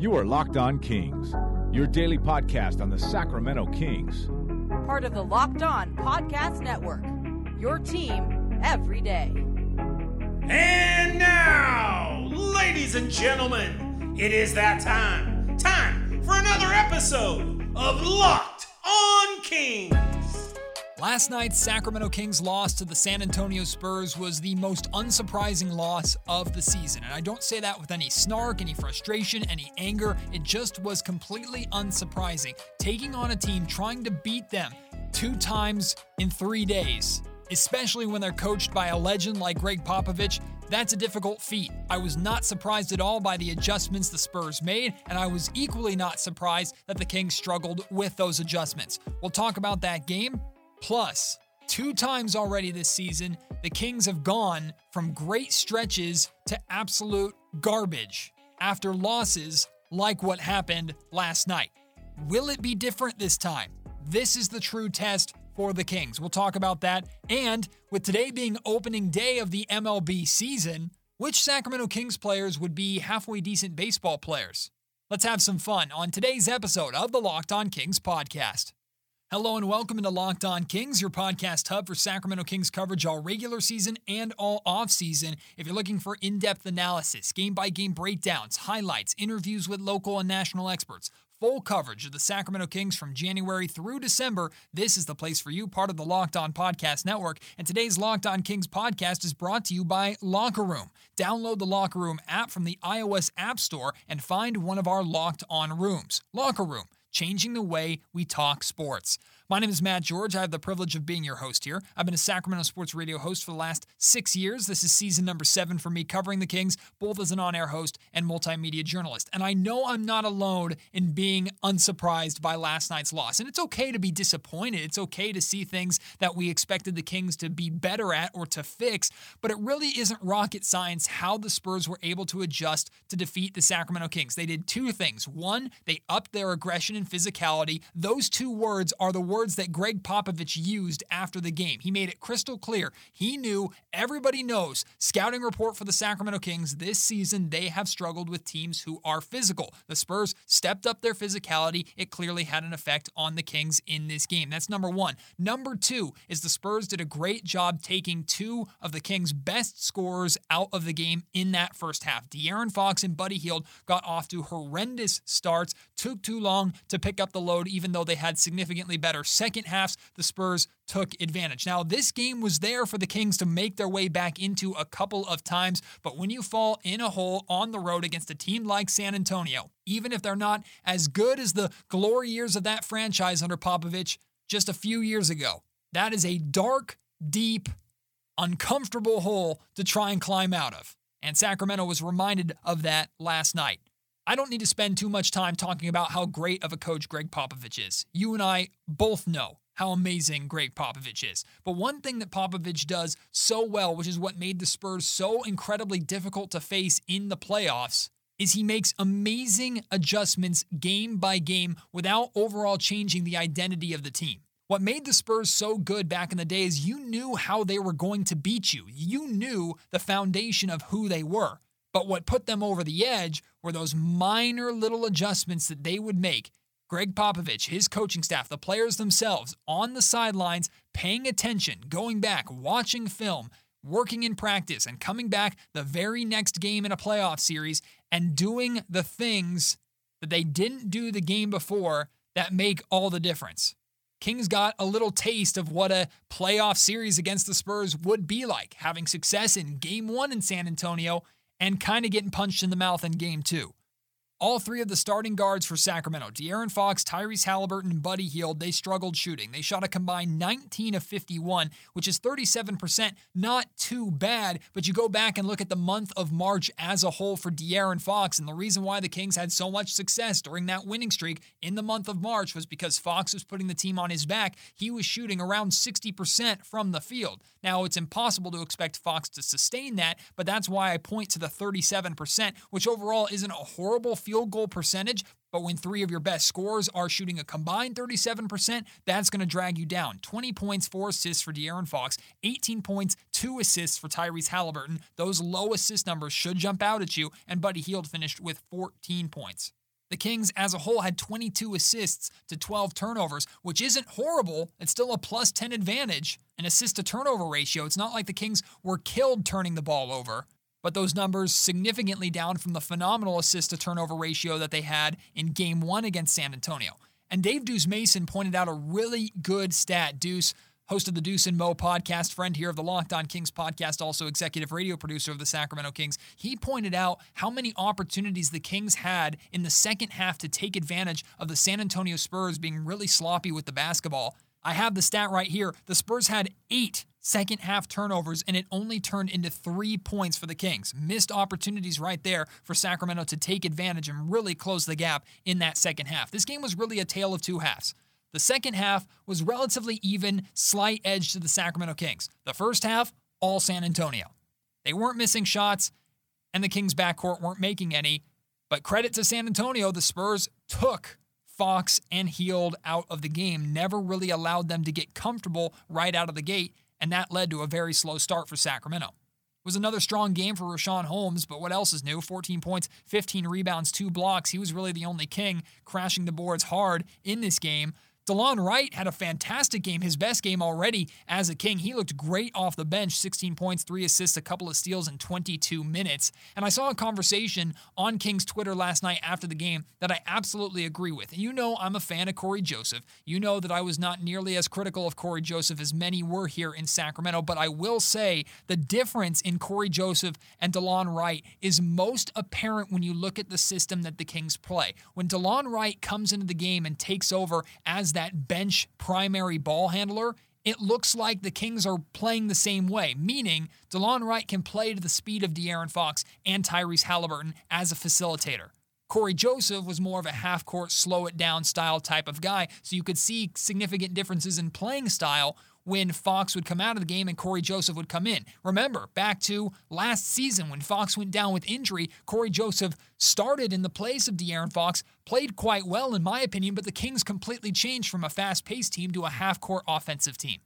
You are Locked On Kings, your daily podcast on the Sacramento Kings. Part of the Locked On Podcast Network. Your team every day. And now, ladies and gentlemen, it is that time. Time for another episode of Locked On Kings. Last night's Sacramento Kings loss to the San Antonio Spurs was the most unsurprising loss of the season. And I don't say that with any snark, any frustration, any anger. It just was completely unsurprising. Taking on a team trying to beat them two times in three days, especially when they're coached by a legend like Gregg Popovich, that's a difficult feat. I was not surprised at all by the adjustments the Spurs made, and I was equally not surprised that the Kings struggled with those adjustments. We'll talk about that game Plus, two times already this season, the Kings have gone from great stretches to absolute garbage after losses like what happened last night. Will it be different this time? This is the true test for the Kings. We'll talk about that. And with today being opening day of the MLB season, which Sacramento Kings players would be halfway decent baseball players? Let's have some fun on today's episode of the Locked On Kings podcast. Hello and welcome into Locked On Kings, your podcast hub for Sacramento Kings coverage all regular season and all off season. If you're looking for in depth analysis, game by game breakdowns, highlights, interviews with local and national experts, full coverage of the Sacramento Kings from January through December, this is the place for you, part of the Locked On Podcast Network. And today's Locked On Kings podcast is brought to you by Locker Room. Download the Locker Room app from the iOS App Store and find one of our Locked On rooms. Locker Room changing the way we talk sports. My name is Matt George. I have the privilege of being your host here. I've been a Sacramento Sports Radio host for the last six years. This is season number seven for me, covering the Kings, both as an on air host and multimedia journalist. And I know I'm not alone in being unsurprised by last night's loss. And it's okay to be disappointed. It's okay to see things that we expected the Kings to be better at or to fix. But it really isn't rocket science how the Spurs were able to adjust to defeat the Sacramento Kings. They did two things. One, they upped their aggression and physicality. Those two words are the words words that Gregg Popovich used after the game. He made it crystal clear. He knew, everybody knows, scouting report for the Sacramento Kings this season, they have struggled with teams who are physical. The Spurs stepped up their physicality. It clearly had an effect on the Kings in this game. That's number one. Number two is the Spurs did a great job taking two of the Kings' best scorers out of the game in that first half. De'Aaron Fox and Buddy Hield got off to horrendous starts, took too long to pick up the load, even though they had significantly better second halves, the Spurs took advantage. Now, this game was there for the Kings to make their way back into a couple of times, but when you fall in a hole on the road against a team like San Antonio, even if they're not as good as the glory years of that franchise under Popovich just a few years ago, that is a dark, deep, uncomfortable hole to try and climb out of. And Sacramento was reminded of that last night. I don't need to spend too much time talking about how great of a coach Gregg Popovich is. You and I both know how amazing Gregg Popovich is. But one thing that Popovich does so well, which is what made the Spurs so incredibly difficult to face in the playoffs, is he makes amazing adjustments game by game without overall changing the identity of the team. What made the Spurs so good back in the day is you knew how they were going to beat you. You knew the foundation of who they were. But what put them over the edge were those minor little adjustments that they would make. Gregg Popovich, his coaching staff, the players themselves on the sidelines, paying attention, going back, watching film, working in practice, and coming back the very next game in a playoff series and doing the things that they didn't do the game before that make all the difference. Kings got a little taste of what a playoff series against the Spurs would be like, having success in game one in San Antonio and kind of getting punched in the mouth in game two. All three of the starting guards for Sacramento, De'Aaron Fox, Tyrese Halliburton, and Buddy Hield, they struggled shooting. They shot a combined 19 of 51, which is 37%. Not too bad, but you go back and look at the month of March as a whole for De'Aaron Fox, and the reason why the Kings had so much success during that winning streak in the month of March was because Fox was putting the team on his back. He was shooting around 60% from the field. Now, it's impossible to expect Fox to sustain that, but that's why I point to the 37%, which overall isn't a horrible field goal percentage, but when three of your best scorers are shooting a combined 37%, that's going to drag you down. 20 points, four assists for De'Aaron Fox, 18 points, two assists for Tyrese Halliburton. Those low assist numbers should jump out at you, and Buddy Hield finished with 14 points. The Kings as a whole had 22 assists to 12 turnovers, which isn't horrible. It's still a plus 10 advantage. An assist to turnover ratio. It's not like the Kings were killed turning the ball over, but those numbers significantly down from the phenomenal assist to turnover ratio that they had in game one against San Antonio. And Dave Deuce Mason pointed out a really good stat. Deuce, host of the Deuce and Mo podcast, friend here of the Locked On Kings podcast, also executive radio producer of the Sacramento Kings. He pointed out how many opportunities the Kings had in the second half to take advantage of the San Antonio Spurs being really sloppy with the basketball. I have the stat right here. The Spurs had eight second half turnovers, and it only turned into three points for the Kings. Missed opportunities right there for Sacramento to take advantage and really close the gap in that second half. This game was really a tale of two halves. The second half was relatively even, slight edge to the Sacramento Kings. The first half, all San Antonio. They weren't missing shots, and the Kings' backcourt weren't making any. But credit to San Antonio, the Spurs took Fox and Hield out of the game, never really allowed them to get comfortable right out of the gate, and that led to a very slow start for Sacramento. It was another strong game for Richaun Holmes, but what else is new? 14 points, 15 rebounds, two blocks. He was really the only king, crashing the boards hard in this game. DeLon Wright had a fantastic game, his best game already as a King. He looked great off the bench 16 points, three assists, a couple of steals in 22 minutes. And I saw a conversation on King's Twitter last night after the game that I absolutely agree with. You know, I'm a fan of Cory Joseph. You know that I was not nearly as critical of Cory Joseph as many were here in Sacramento, but I will say the difference in Cory Joseph and DeLon Wright is most apparent when you look at the system that the Kings play. When DeLon Wright comes into the game and takes over as that bench primary ball handler, it looks like the Kings are playing the same way, meaning DeLon Wright can play to the speed of De'Aaron Fox and Tyrese Halliburton as a facilitator. Cory Joseph was more of a half court, slow it down style type of guy, so you could see significant differences in playing style when Fox would come out of the game and Cory Joseph would come in. Remember, back to last season when Fox went down with injury, Cory Joseph started in the place of De'Aaron Fox, played quite well in my opinion, but the Kings completely changed from a fast-paced team to a half-court offensive team.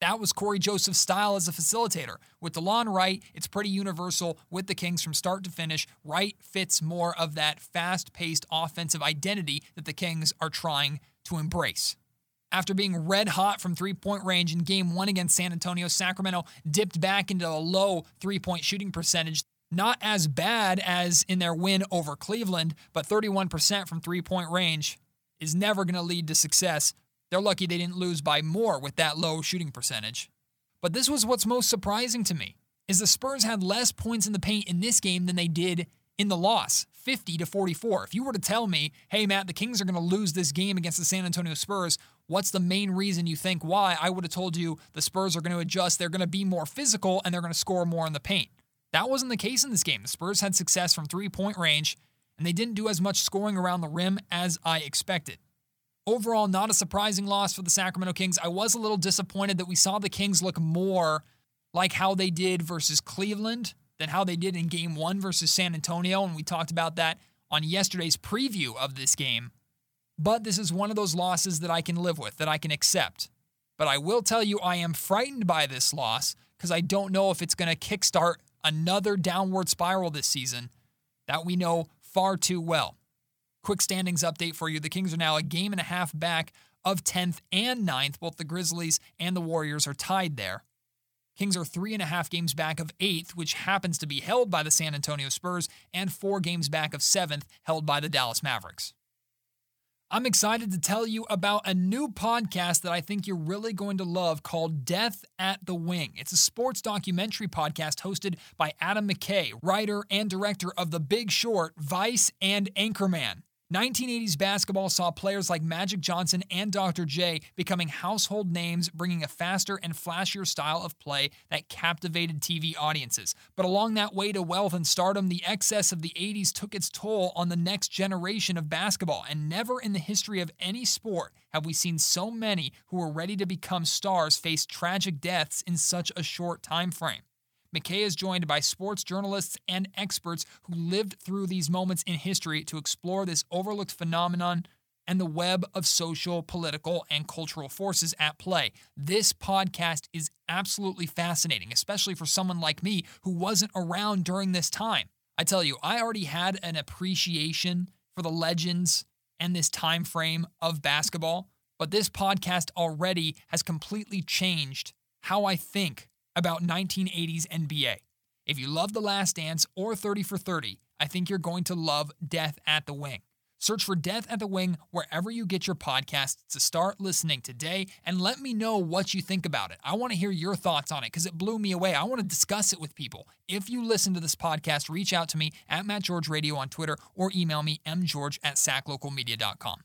That was Cory Joseph's style as a facilitator. With DeLon Wright, it's pretty universal with the Kings from start to finish. Wright fits more of that fast paced offensive identity that the Kings are trying to embrace. After being red hot from three point range in game one against San Antonio, Sacramento dipped back into a low three point shooting percentage. Not as bad as in their win over Cleveland, but 31% from three point range is never going to lead to success. They're lucky they didn't lose by more with that low shooting percentage. But this was what's most surprising to me is the Spurs had less points in the paint in this game than they did in the loss, 50 to 44. If you were to tell me, "Hey Matt, the Kings are going to lose this game against the San Antonio Spurs," What's the main reason you think why? I would have told you the Spurs are going to adjust. They're going to be more physical and they're going to score more in the paint. That wasn't the case in this game. The Spurs had success from three point range and they didn't do as much scoring around the rim as I expected. Overall, not a surprising loss for the Sacramento Kings. I was a little disappointed that we saw the Kings look more like how they did versus Cleveland than how they did in game one versus San Antonio. And we talked about that on yesterday's preview of this game. But this is one of those losses that I can live with, that I can accept. But I will tell you, I am frightened by this loss because I don't know if it's going to kickstart another downward spiral this season that we know far too well. Quick standings update for you. The Kings are now a game and a half back of 10th and 9th. Both the Grizzlies and the Warriors are tied there. Kings are three and a half games back of 8th, which happens to be held by the San Antonio Spurs, and four games back of 7th, held by the Dallas Mavericks. I'm excited to tell you about a new podcast that I think you're really going to love called Death at the Wing. It's a sports documentary podcast hosted by Adam McKay, writer and director of The Big Short, Vice, and Anchorman. 1980s basketball saw players like Magic Johnson and Dr. J becoming household names, bringing a faster and flashier style of play that captivated TV audiences. But along that way to wealth and stardom, the excess of the 80s took its toll on the next generation of basketball, and never in the history of any sport have we seen so many who were ready to become stars face tragic deaths in such a short time frame. McKay is joined by sports journalists and experts who lived through these moments in history to explore this overlooked phenomenon and the web of social, political, and cultural forces at play. This podcast is absolutely fascinating, especially for someone like me who wasn't around during this time. I tell you, I already had an appreciation for the legends and this time frame of basketball, but this podcast already has completely changed how I think about 1980s NBA. If you love The Last Dance or 30 for 30, I think you're going to love Death at the Wing. Search for Death at the Wing wherever you get your podcasts to start listening today and let me know what you think about it. I want to hear your thoughts on it because it blew me away. I want to discuss it with people. If you listen to this podcast, reach out to me at Matt George Radio on Twitter or email me mgeorge at saclocalmedia.com.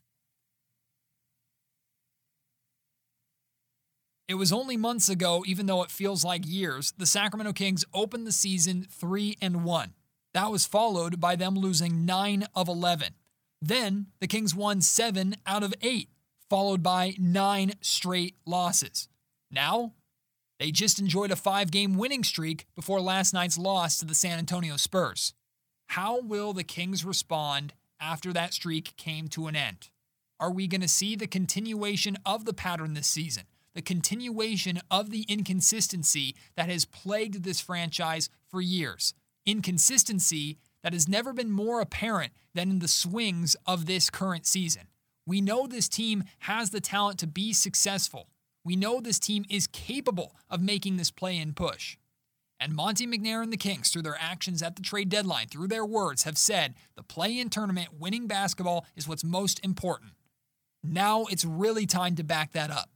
It was only months ago, even though it feels like years, the Sacramento Kings opened the season 3 and 1. That was followed by them losing 9 of 11. Then the Kings won seven out of eight, followed by nine straight losses. Now, they just enjoyed a five game winning streak before last night's loss to the San Antonio Spurs. How will the Kings respond after that streak came to an end? Are we going to see the continuation of the pattern this season? The continuation of the inconsistency that has plagued this franchise for years. Inconsistency that has never been more apparent than in the swings of this current season. We know this team has the talent to be successful. We know this team is capable of making this play in push. And Monte McNair and the Kings, through their actions at the trade deadline, through their words, have said the play in tournament, winning basketball, is what's most important. Now it's really time to back that up.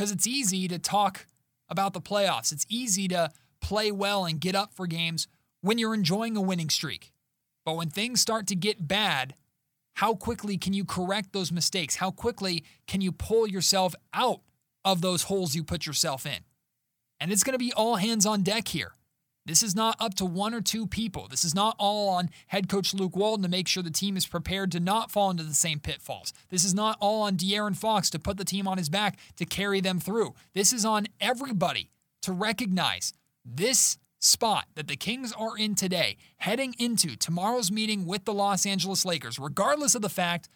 Because it's easy to talk about the playoffs, it's easy to play well and get up for games when you're enjoying a winning streak. But when things start to get bad, how quickly can you correct those mistakes? How quickly can you pull yourself out of those holes you put yourself in? And it's going to be all hands on deck here. This is not up to one or two people. This is not all on head coach Luke Walton to make sure the team is prepared to not fall into the same pitfalls. This is not all on De'Aaron Fox to put the team on his back to carry them through. This is on everybody to recognize this spot that the Kings are in today, heading into tomorrow's meeting with the Los Angeles Lakers, regardless of the fact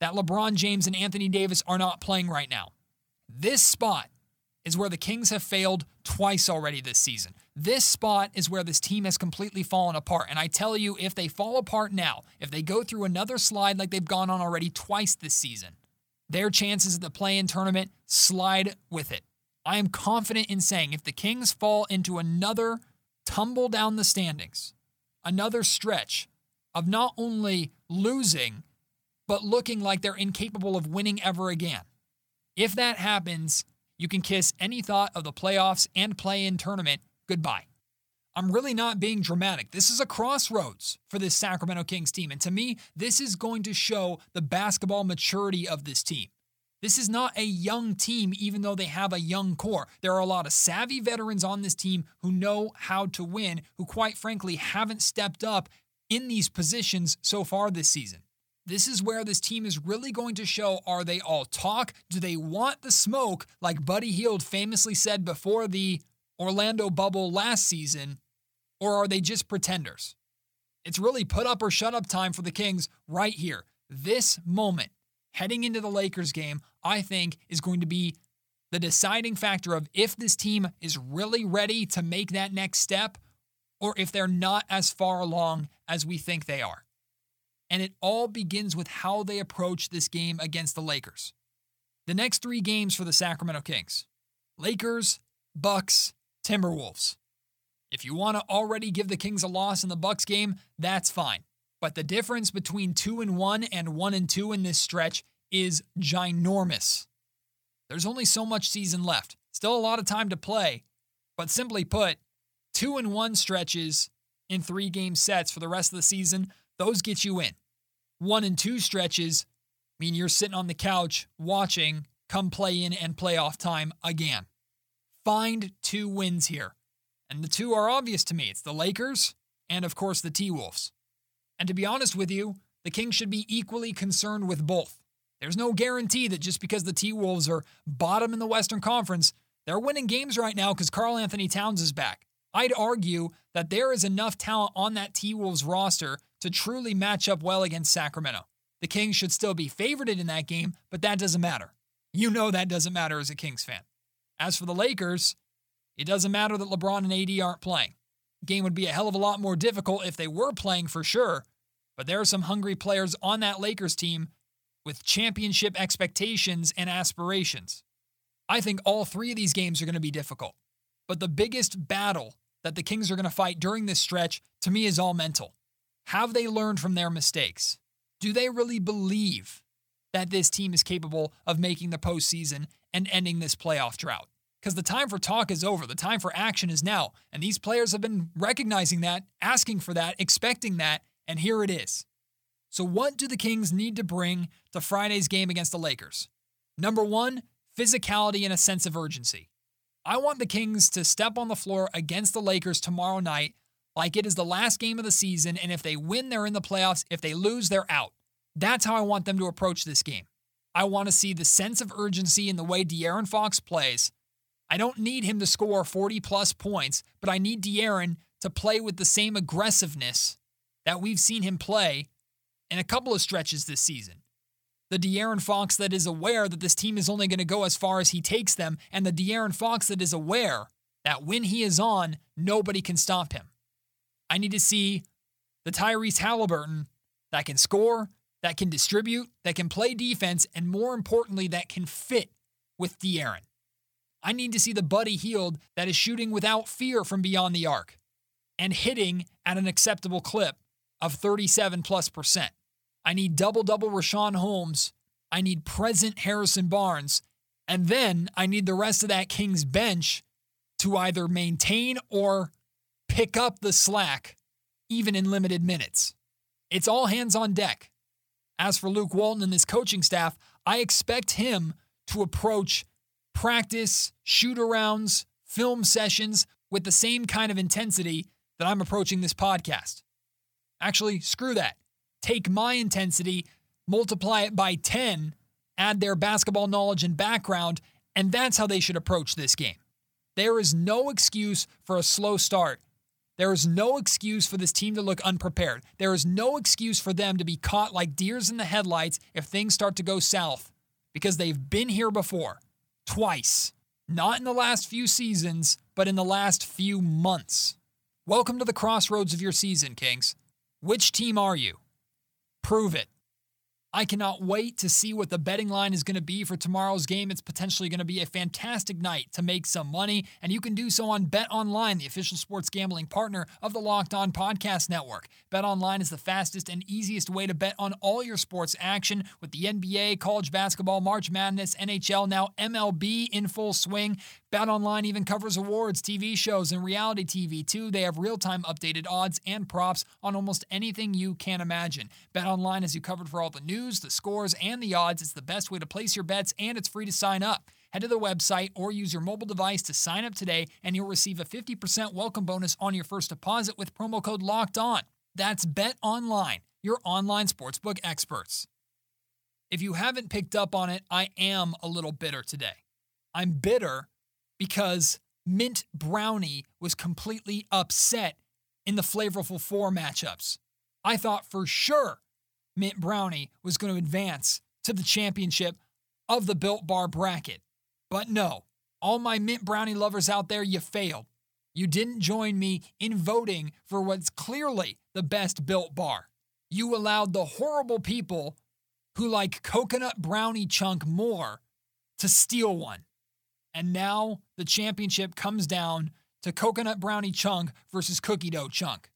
that LeBron James and Anthony Davis are not playing right now. This spot is where the Kings have failed twice already this season. This spot is where this team has completely fallen apart. And I tell you, if they fall apart now, if they go through another slide like they've gone on already twice this season, their chances at the play in tournament slide with it. I am confident in saying if the Kings fall into another tumble down the standings. Another stretch of not only losing, but looking like they're incapable of winning ever again. If that happens, you can kiss any thought of the playoffs and play in tournament goodbye. I'm really not being dramatic. This is a crossroads for this Sacramento Kings team. And to me, this is going to show the basketball maturity of this team. This is not a young team, even though they have a young core. There are a lot of savvy veterans on this team who know how to win, who, quite frankly, haven't stepped up in these positions so far this season. This is where this team is really going to show are they all talk? Do they want the smoke, like Buddy Hield famously said before the Orlando bubble last season, or are they just pretenders? It's really put up or shut up time for the Kings right here. This moment heading into the Lakers game, I think is going to be the deciding factor of if this team is really ready to make that next step or if they're not as far along as we think they are. And it all begins with how they approach this game against the Lakers. The next three games for the Sacramento Kings Lakers, Bucks, Timberwolves. If you want to already give the Kings a loss in the Bucks game, that's fine. But the difference between 2 and 1 and 1 and 2 in this stretch is ginormous. There's only so much season left. Still a lot of time to play. But simply put, 2 and 1 stretches in 3 game sets for the rest of the season, those get you in. 1 and 2 stretches mean you're sitting on the couch watching come play in and playoff time again. Find two wins here. And the two are obvious to me. It's the Lakers and of course the T-Wolves. And to be honest with you, the Kings should be equally concerned with both. There's no guarantee that just because the T Wolves are bottom in the Western Conference, they're winning games right now because Karl-Anthony Towns is back. I'd argue that there is enough talent on that T Wolves roster to truly match up well against Sacramento. The Kings should still be favored in that game, but that doesn't matter. You know that doesn't matter as a Kings fan. As for the Lakers, it doesn't matter that LeBron and AD aren't playing. The game would be a hell of a lot more difficult if they were playing for sure, But there are some hungry players on that Lakers team with championship expectations and aspirations. I think all three of these games are going to be difficult. But the biggest battle that the Kings are going to fight during this stretch, to me, is all mental. Have they learned from their mistakes? Do they really believe that this team is capable of making the postseason and ending this playoff drought? Because the time for talk is over. The time for action is now. And these players have been recognizing that, asking for that, expecting that, and here it is. So, what do the Kings need to bring to Friday's game against the Lakers? Number one, physicality and a sense of urgency. I want the Kings to step on the floor against the Lakers tomorrow night like it is the last game of the season, and if they win, they're in the playoffs. If they lose, they're out. That's how I want them to approach this game. I want to see the sense of urgency in the way De'Aaron Fox plays. I don't need him to score 40 plus points, but I need De'Aaron to play with the same aggressiveness that we've seen him play in a couple of stretches this season. The De'Aaron Fox that is aware that this team is only going to go as far as he takes them, and the De'Aaron Fox that is aware that when he is on, nobody can stop him. I need to see the Tyrese Halliburton that can score, that can distribute, that can play defense, and more importantly, that can fit with De'Aaron. I need to see the Buddy Hield that is shooting without fear from beyond the arc and hitting at an acceptable clip of 37 plus percent. I need double double Richaun Holmes. I need present Harrison Barnes. And then I need the rest of that Kings bench to either maintain or pick up the slack, even in limited minutes. It's all hands on deck. As for Luke Walton and his coaching staff, I expect him to approach practice, shoot arounds, film sessions with the same kind of intensity that I'm approaching this podcast. Actually, screw that. Take my intensity, multiply it by 10, add their basketball knowledge and background, and that's how they should approach this game. There is no excuse for a slow start. There is no excuse for this team to look unprepared. There is no excuse for them to be caught like deers in the headlights if things start to go south because they've been here before, twice. Not in the last few seasons, but in the last few months. Welcome to the crossroads of your season, Kings. Which team are you? Prove it. I cannot wait to see what the betting line is going to be for tomorrow's game. It's potentially going to be a fantastic night to make some money, and you can do so on Bet Online, the official sports gambling partner of the Locked On Podcast Network. Bet Online is the fastest and easiest way to bet on all your sports action with the NBA, college basketball, March Madness, NHL, now MLB in full swing. Bet Online even covers awards, TV shows, and reality TV too. They have real-time updated odds and props on almost anything you can imagine. Bet Online has you covered for all the news the scores, and the odds. It's the best way to place your bets, and it's free to sign up. Head to the website or use your mobile device to sign up today, and you'll receive a 50% welcome bonus on your first deposit with promo code LOCKED ON. That's Bet Online, your online sportsbook experts. If you haven't picked up on it, I am a little bitter today. I'm bitter because Mint Brownie was completely upset in the Flavorful Four matchups. I thought for sure Mint Brownie was going to advance to the championship of the Built Bar bracket. But no, all my Mint Brownie lovers out there, you failed. You didn't join me in voting for what's clearly the best Built Bar. You allowed the horrible people who like coconut brownie chunk more to steal one. And now the championship comes down to coconut brownie chunk versus cookie dough chunk.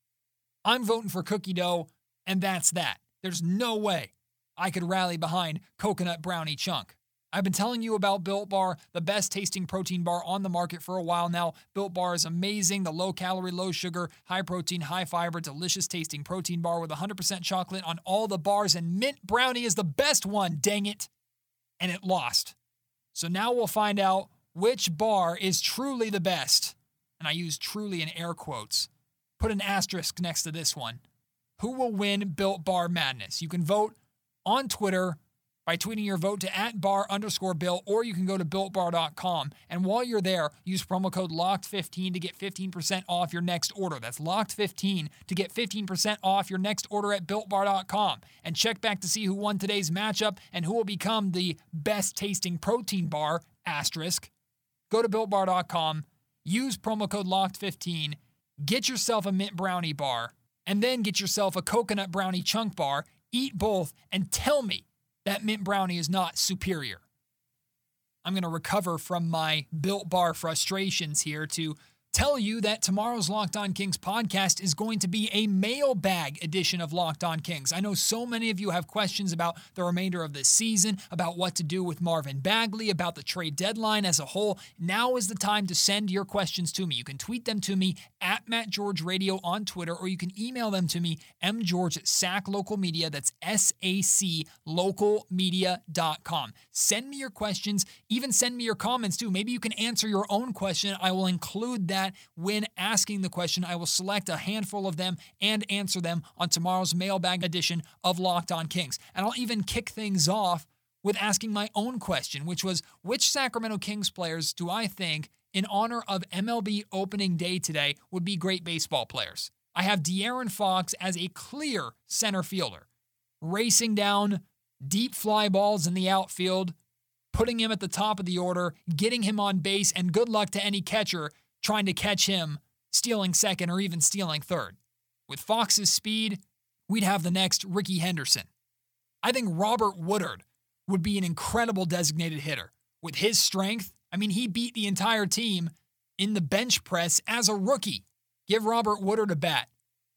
I'm voting for cookie dough, and that's that. There's no way I could rally behind Coconut Brownie Chunk. I've been telling you about Built Bar, the best tasting protein bar on the market for a while now. Built Bar is amazing. The low calorie, low sugar, high protein, high fiber, delicious tasting protein bar with 100% chocolate on all the bars, and mint brownie is the best one, dang it. And it lost. So now we'll find out which bar is truly the best. And I use truly in air quotes. Put an asterisk next to this one who will win Built Bar Madness. You can vote on Twitter by tweeting your vote to at bar underscore bill, or you can go to builtbar.com. And while you're there, use promo code LOCKED15 to get 15% off your next order. That's LOCKED15 to get 15% off your next order at builtbar.com. And check back to see who won today's matchup and who will become the best tasting protein bar, asterisk. Go to builtbar.com, use promo code LOCKED15, get yourself a mint brownie bar and then get yourself a coconut brownie chunk bar, eat both, and tell me that mint brownie is not superior. I'm going to recover from my built bar frustrations here to tell you that tomorrow's Locked On Kings podcast is going to be a mailbag edition of Locked On Kings. I know so many of you have questions about the remainder of this season, about what to do with Marvin Bagley, about the trade deadline as a whole. Now is the time to send your questions to me. You can tweet them to me at Matt George Radio on Twitter, or you can email them to me, mgeorge at SAC Local Media. That's S-A-C localmedia.com. Send me your questions, even send me your comments too. Maybe you can answer your own question. I will include that that when asking the question, I will select a handful of them and answer them on tomorrow's mailbag edition of Locked On Kings. And I'll even kick things off with asking my own question, which was which Sacramento Kings players do I think, in honor of MLB opening day today, would be great baseball players? I have De'Aaron Fox as a clear center fielder, racing down deep fly balls in the outfield, putting him at the top of the order, getting him on base, and good luck to any catcher trying to catch him stealing second or even stealing third. With Fox's speed, we'd have the next Rickey Henderson. I think Robert Woodard would be an incredible designated hitter. With his strength, I mean, he beat the entire team in the bench press as a rookie. Give Robert Woodard a bat.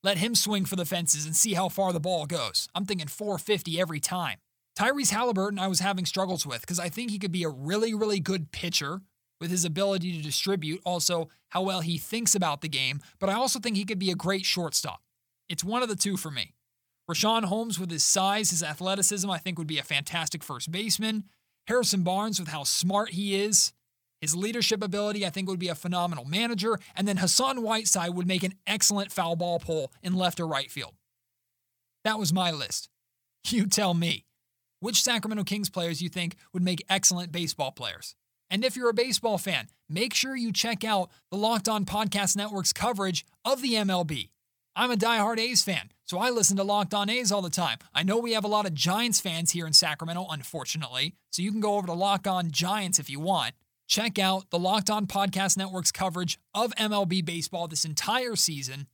Let him swing for the fences and see how far the ball goes. I'm thinking 450 every time. Tyrese Halliburton, I was having struggles with because I think he could be a really, really good pitcher with his ability to distribute, also how well he thinks about the game, but I also think he could be a great shortstop. It's one of the two for me. Richaun Holmes, with his size, his athleticism, I think would be a fantastic first baseman. Harrison Barnes, with how smart he is, his leadership ability, I think would be a phenomenal manager. And then Hassan Whiteside would make an excellent foul ball pole in left or right field. That was my list. You tell me. Which Sacramento Kings players you think would make excellent baseball players? And if you're a baseball fan, make sure you check out the Locked On Podcast Network's coverage of the MLB. I'm a diehard A's fan, so I listen to Locked On A's all the time. I know we have a lot of Giants fans here in Sacramento, unfortunately, so you can go over to Locked On Giants if you want. Check out the Locked On Podcast Network's coverage of MLB baseball this entire season.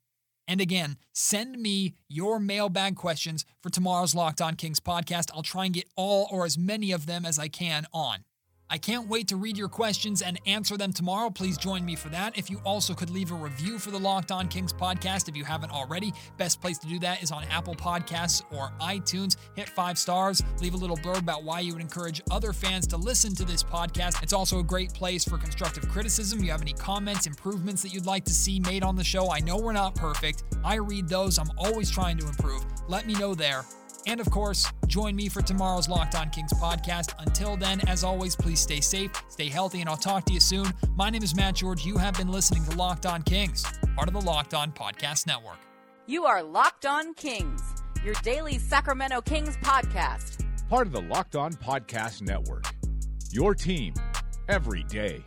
And again, send me your mailbag questions for tomorrow's Locked On Kings podcast. I'll try and get all or as many of them as I can on. I can't wait to read your questions and answer them tomorrow. Please join me for that. If you also could leave a review for the Locked On Kings podcast if you haven't already, best place to do that is on Apple Podcasts or iTunes. Hit five stars, leave a little blurb about why you would encourage other fans to listen to this podcast. It's also a great place for constructive criticism. You have any comments, improvements that you'd like to see made on the show, I know we're not perfect. I read those, I'm always trying to improve. Let me know there. And of course, join me for tomorrow's Locked On Kings podcast. Until then, as always, please stay safe, stay healthy, and I'll talk to you soon. My name is Matt George. You have been listening to Locked On Kings, part of the Locked On Podcast Network. You are Locked On Kings, your daily Sacramento Kings podcast. Part of the Locked On Podcast Network. Your team every day.